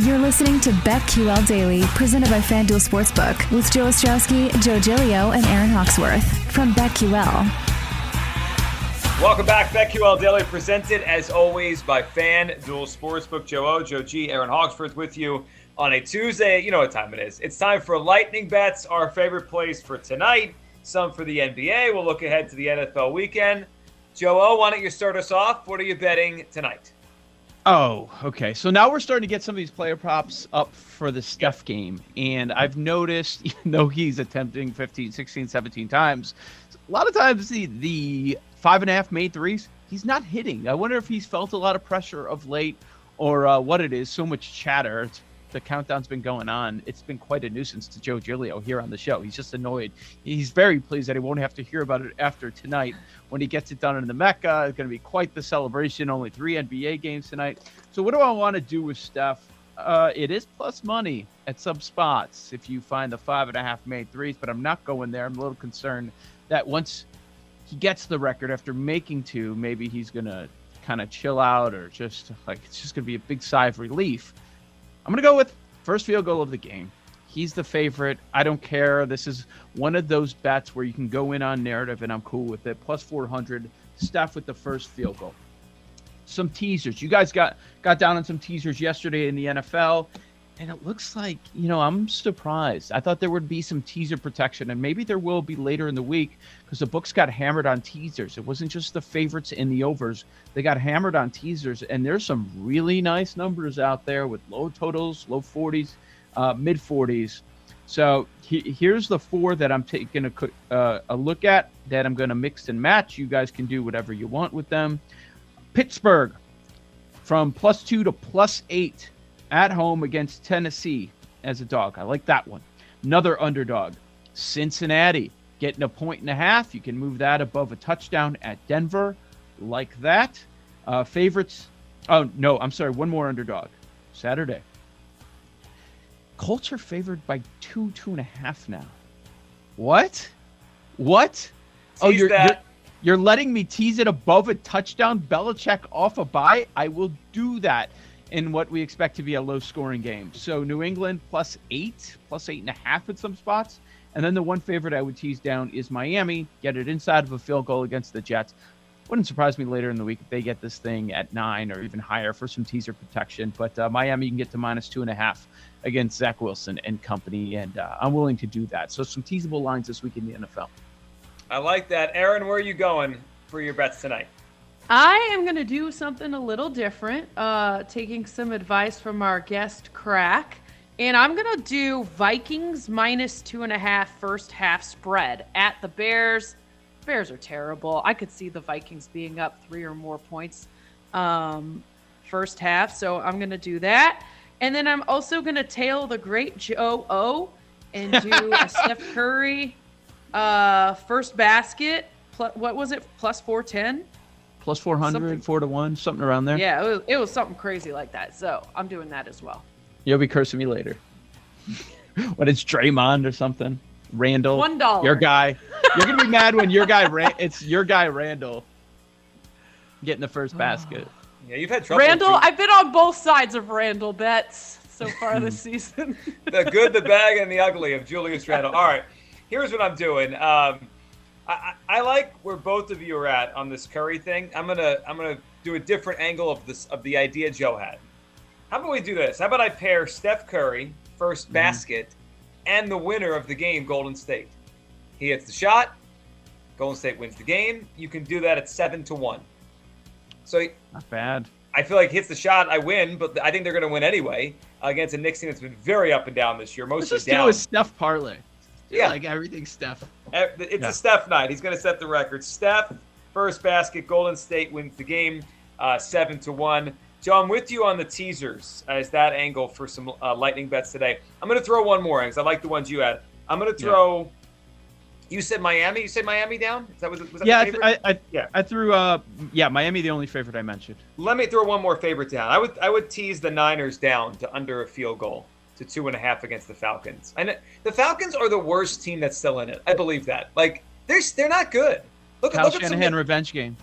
You're listening to BetQL Daily, presented by FanDuel Sportsbook, with Joe Ostrowski, Joe Giglio, and Aaron Hawksworth from BetQL. Welcome back, BetQL Daily, presented as always by FanDuel Sportsbook. Joe O, Joe G, Aaron Hawksworth with you on a Tuesday. You know what time it is. It's time for lightning bets, our favorite place for tonight, some for the NBA. We'll look ahead to the NFL weekend. Joe O, why don't you start us off? What are you betting tonight? Oh, okay. So now we're starting to get some of these player props up for the Steph game. And I've noticed, even though he's attempting 15, 16, 17 times, a lot of times the, the five and a half made threes, he's not hitting. I wonder if he's felt a lot of pressure of late or uh, what it is. So much chatter. It's the countdown's been going on. It's been quite a nuisance to Joe Giglio here on the show. He's just annoyed. He's very pleased that he won't have to hear about it after tonight when he gets it done in the Mecca. It's going to be quite the celebration. Only three NBA games tonight. So, what do I want to do with Steph? Uh, it is plus money at some spots if you find the five and a half made threes, but I'm not going there. I'm a little concerned that once he gets the record after making two, maybe he's going to kind of chill out or just like it's just going to be a big sigh of relief. I'm going to go with first field goal of the game. He's the favorite. I don't care. This is one of those bets where you can go in on narrative, and I'm cool with it. Plus 400. Steph with the first field goal. Some teasers. You guys got got down on some teasers yesterday in the NFL, and it looks like you know I'm surprised. I thought there would be some teaser protection, and maybe there will be later in the week because the books got hammered on teasers. It wasn't just the favorites and the overs; they got hammered on teasers, and there's some really nice numbers out there with low totals, low 40s, uh, mid 40s. So he, here's the four that I'm taking a, uh, a look at that I'm going to mix and match. You guys can do whatever you want with them. Pittsburgh from plus two to plus eight at home against Tennessee as a dog. I like that one. Another underdog, Cincinnati, getting a point and a half. You can move that above a touchdown at Denver, like that. Uh, favorites. Oh no, I'm sorry. One more underdog. Saturday. Colts are favored by two, two and a half now. What? What? Tease oh, you're, you're you're letting me tease it above a touchdown. Belichick off a bye. I will do that in what we expect to be a low scoring game. So New England plus eight, plus eight and a half at some spots. And then the one favorite I would tease down is Miami. Get it inside of a field goal against the Jets. Wouldn't surprise me later in the week if they get this thing at nine or even higher for some teaser protection. But uh, Miami, you can get to minus two and a half against Zach Wilson and company. And uh, I'm willing to do that. So some teasable lines this week in the NFL. I like that. Aaron, where are you going for your bets tonight? I am going to do something a little different, uh, taking some advice from our guest, Crack. And I'm going to do Vikings minus two and a half first half spread at the Bears. Bears are terrible. I could see the Vikings being up three or more points um, first half. So I'm going to do that. And then I'm also going to tail the great Joe O and do a Steph Curry uh, first basket. Pl- what was it? Plus 410? Plus 400, Something- four to one, something around there. Yeah, it was, it was something crazy like that. So I'm doing that as well. You'll be cursing me later. when it's Draymond or something. Randle. One dollar. Your guy. You're gonna be mad when your guy Ran- it's your guy Randle getting the first basket. Yeah, you've had trouble. Randle, too. I've been on both sides of Randle bets so far this season. the good, the bad, and the ugly of Julius Randle. All right, here's what I'm doing. Um, I, I, like where both of you are at on this Curry thing. I'm gonna I'm gonna do a different angle of this of the idea Joe had. How about we do this? How about I pair Steph Curry first mm-hmm. basket and the winner of the game, Golden State. He hits the shot, Golden State wins the game. You can do that at seven to one. So not bad. I feel like hits the shot, I win, but I think they're going to win anyway uh, against a Knicks team that's been very up and down this year, mostly Let's just down. do a Steph parlay. Yeah. like everything Steph. It's Yeah. a Steph night. He's going to set the record. Steph, first basket. Golden State wins the game, uh, seven to one. Joe, I'm with you on the teasers as that angle for some uh, lightning bets today. I'm going to throw one more because I like the ones you had. I'm going to throw. You said Miami. You said Miami down. Is that was, was that Yeah, I, the favorite? I, I, Yeah. I threw. Uh, yeah, Miami, the only favorite I mentioned. Let me throw one more favorite down. I would I would tease the Niners down to under a field goal to two and a half against the Falcons. And the Falcons are the worst team that's still in it. I believe that. Like they're they're not good. Look at Kyle look at some revenge game.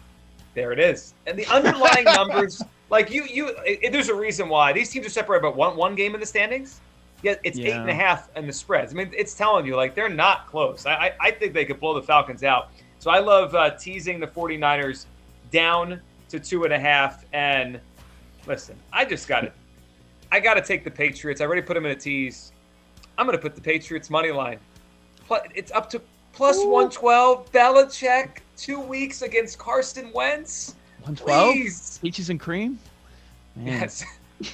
There it is. And the underlying numbers, like you, you, it, there's a reason why these teams are separated by one one game in the standings. Yet it's eight and Yeah. half in the spreads. I mean, it's telling you like they're not close. I, I, I think they could blow the Falcons out. So I love uh, teasing the 49ers down to two and a half. And listen, I just got it. I got to take the Patriots. I already put them in a tease. I'm going to put the Patriots money line. It's up to plus 112. Belichick, two weeks against Carson Wentz. 112? Please. Peaches and cream? Man. Yes.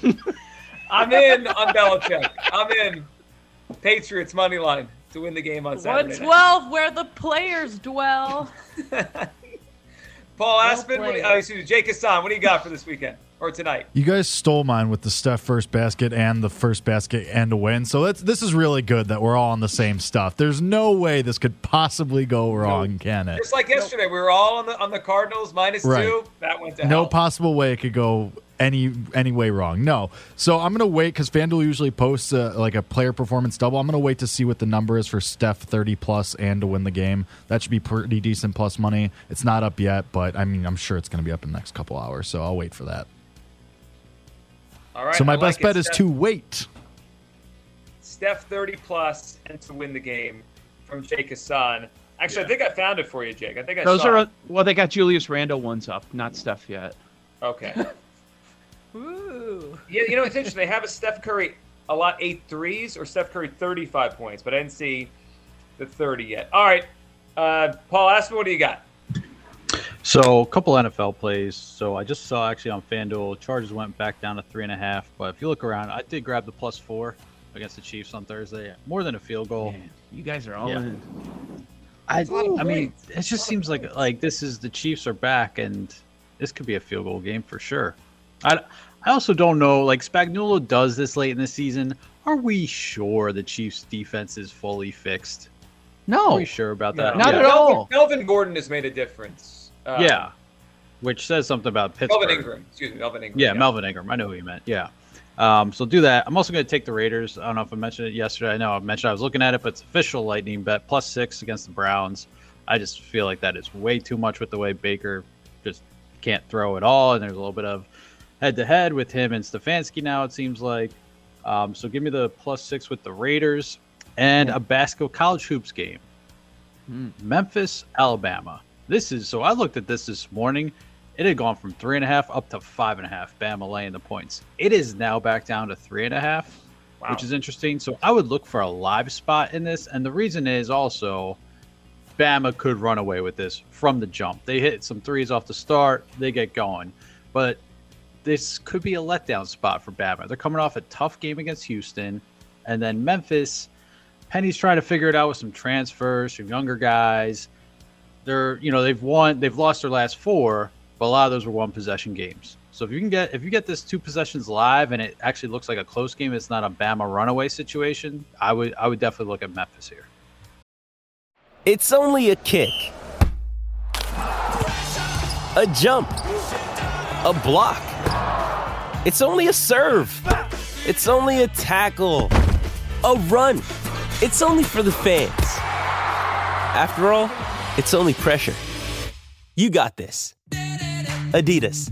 I'm in on Belichick. I'm in. Patriots money line to win the game on Saturday. night. 112, where the players dwell. Paul Well Aspen, what do you, played. oh, excuse me, Jake Asman, what do you got for this weekend or tonight? You guys stole mine with the Steph first basket and the first basket and a win. So that's this is really good that we're all on the same stuff. There's no way this could possibly go wrong, can it? Just like yesterday, we were all on the on the Cardinals minus Right. two. That went to No hell. possible way it could go any any way wrong. No. So I'm gonna wait because FanDuel usually posts a, like a player performance double. I'm gonna wait to see what the number is for Steph 30 plus and to win the game. That should be pretty decent plus money. It's not up yet, but I mean I'm sure it's gonna be up in the next couple hours. So I'll wait for that. All right. so my I best it. bet is Steph- to wait. Steph 30 plus and to win the game from Jake Asman. Actually, I think I found it for you, Jake. I think I Those saw are it. well, they got Julius Randle ones up, not Steph yet. Okay. Ooh. Yeah, you know, it's interesting. They have a Steph Curry a lot eight threes or Steph Curry 35 points, but I didn't see the 30 yet. All right. Uh, Paul, ask me what do you got? So a couple NFL plays. So I just saw actually on FanDuel, Chargers went back down to three and a half. But if you look around, I did grab the plus four against the Chiefs on Thursday. More than a field goal. Man, you guys are all Yeah. in. I, a lot of I mean, it just seems like like this is the Chiefs are back, and this could be a field goal game for sure. I, I also don't know. Like Spagnuolo does this late in the season. Are we sure the Chiefs' defense is fully fixed? No, Are No, we sure about No. that? Not yeah. at all. Melvin, Melvin Gordon has made a difference. Uh, Yeah, which says something about Pittsburgh. Melvin Ingram. Excuse me, Melvin Ingram. Yeah, Melvin Ingram. I know who you meant. Yeah. Um, so do that. I'm also going to take the Raiders. I don't know if I mentioned it yesterday. I know I mentioned I was looking at it, but it's official lightning bet plus six against the Browns. I just feel like that is way too much with the way Baker just can't throw at all, and there's a little bit of head to head with him and Stefanski now. It seems like. Um, so give me the plus six with the Raiders and a basketball college hoops game. Hmm. Memphis, Alabama. This is so I looked at this this morning. It had gone from three and a half up to five and a half. Bama laying the points. It is now back down to three and a half, Wow. which is interesting. So I would look for a live spot in this, and the reason is also Bama could run away with this from the jump. They hit some threes off the start, they get going, but this could be a letdown spot for Bama. They're coming off a tough game against Houston, and then Memphis. Penny's trying to figure it out with some transfers, some younger guys. They're, you know, they've won, they've lost their last four, but a lot of those were one possession games. So if you can get, if you get this two possessions live and it actually looks like a close game, it's not a Bama runaway situation. I would, I would definitely look at Memphis here. It's only a kick, a jump, a block. It's only a serve. It's only a tackle, a run. It's only for the fans. After all, it's only pressure. You got this. Adidas.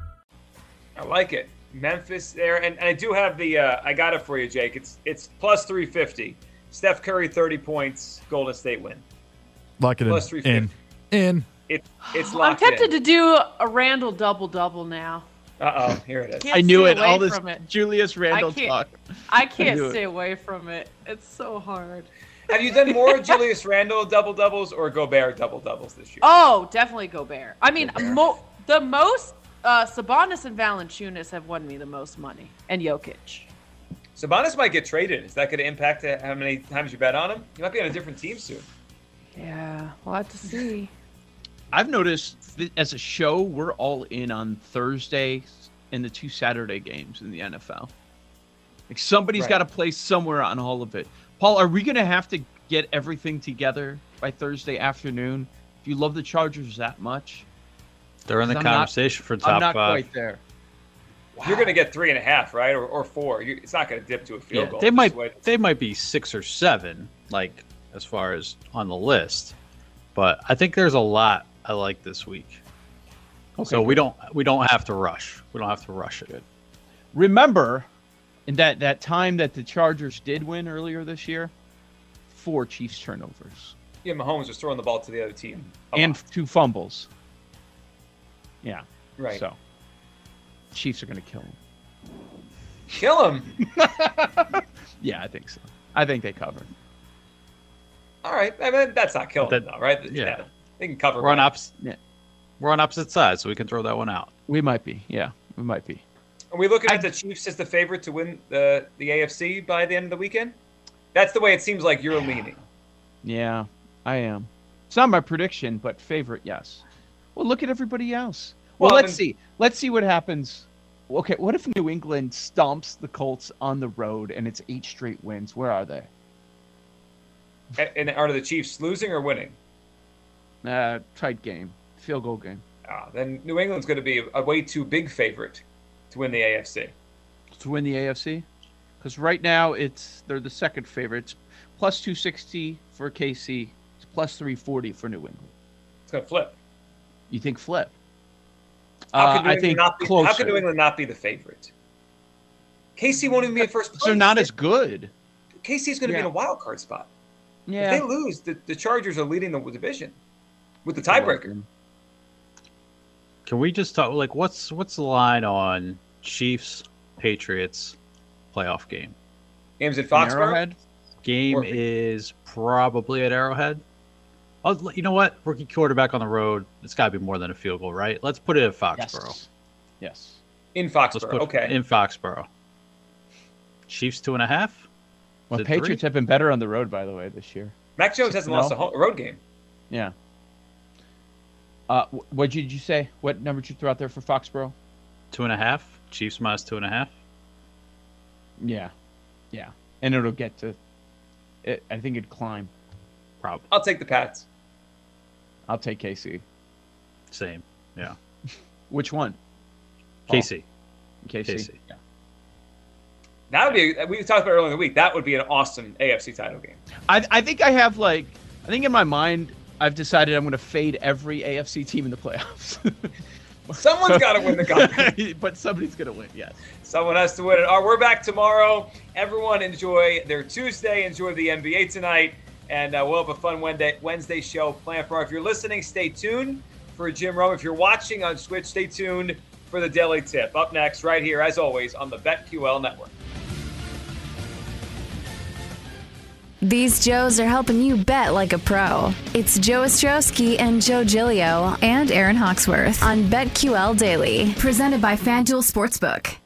I like it. Memphis there, and, and I do have the. Uh, I got it for you, Jake. It's it's plus three fifty. Steph Curry thirty points. Golden State win. Lock it Plus in. 350. In. In. It it's I'm tempted in. to do a Randle double double now. Uh oh, here it is. I knew it. All this from it. Julius Randle can't- talk. I can't knew it. stay away from it. It's so hard. Have you done more Julius Randle double doubles or Gobert double doubles this year? Oh, definitely Gobert. I mean, mo- the most uh, Sabonis and Valanciunas have won me the most money, and Jokic. Sabonis might get traded. Is that going to impact how many times you bet on him? He might be on a different team soon. Yeah, we'll have to see. I've noticed that as a show, we're all in on Thursday and the two Saturday games in the NFL. Like somebody's Right. got to play somewhere on all of it. Paul, are we going to have to get everything together by Thursday afternoon? If you love the Chargers that much, They're in the I'm not- conversation for top I'm not five. quite there. You're going to get three and a half, right, or, or four. You, it's not going to dip to a field Yeah, goal. they might wait. they might be six or seven, like as far as on the list. But I think there's a lot I like this week. so we don't we don't have to rush. We don't have to rush it. Remember, in that that time that the Chargers did win earlier this year, four Chiefs turnovers Yeah, Mahomes was throwing the ball to the other team. a and two fumbles. Yeah. right. So, Chiefs are going to kill him. Kill him. Yeah, I think so. I think they cover. All right. I mean, that's not killing That- them, though, right? yeah. They can cover. We're on by- opposite Yeah. we're on opposite sides, so we can throw that one out. We might be. Yeah, we might be. Are we looking at the Chiefs as the favorite to win the the AFC by the end of the weekend? That's the way it seems like you're leaning. Yeah, I am. It's not my prediction, but favorite, yes. Well, look at everybody else. Well, Well, let's then- see. Let's see what happens. Okay, what if New England stomps the Colts on the road and it's eight straight wins? Where are they? And are the Chiefs losing or winning? Uh, tight game, field goal game. Ah, then New England's going to be a, way too big favorite to win the AFC. to win the AFC? Because right now it's they're the second favorites, plus two sixty for KC, it's plus three forty for New England. It's going to flip. You think flip? How Uh, could New I England think not be, closer. How could New England not be the favorite? KC won't even be in first place. They're not as good. KC's going to be in a wild card spot. Yeah. If they lose, the, the Chargers are leading the division with the tiebreaker. Can we just talk like what's what's the line on Chiefs Patriots playoff game? Games at In Foxborough. Arrowhead? Game Or- is probably at Arrowhead. Oh, you know what? Rookie quarterback on the road. It's got to be more than a field goal, right? Let's put it at Foxborough. Yes. Yes. In Let's Foxborough. Okay. in Foxborough. Chiefs two and a half. Well, it three? Patriots have been better on the road, by the way, this year. Mac Jones hasn't No. lost a, home, road game. Yeah. Uh, what did you say? What number did you throw out there for Foxborough? Two and a half. Chiefs minus two and a half. Yeah, yeah, and it'll get to. It, I think it'd climb. Probably I'll take the Pats. I'll take KC. same. Yeah. Which one? Paul. Casey. KC. KC. Yeah. That would be. We talked about earlier in the week. That would be an awesome AFC title game. I I think I have like I think in my mind I've decided I'm going to fade every AFC team in the playoffs. Someone's got to win the cup. but somebody's going to win. Yes. Someone has to win it. All right, we're back tomorrow. Everyone enjoy their Tuesday. Enjoy the NBA tonight. And uh, we'll have a fun Wednesday, Wednesday show planned for. If you're listening, stay tuned for Jim Rome. If you're watching on Switch, stay tuned for the Daily Tip. Up next, right here, as always, on the BetQL Network. These Joes are helping you bet like a pro. It's Joe Ostrowski and Joe Giglio and Aaron Hawksworth on BetQL Daily, presented by FanDuel Sportsbook.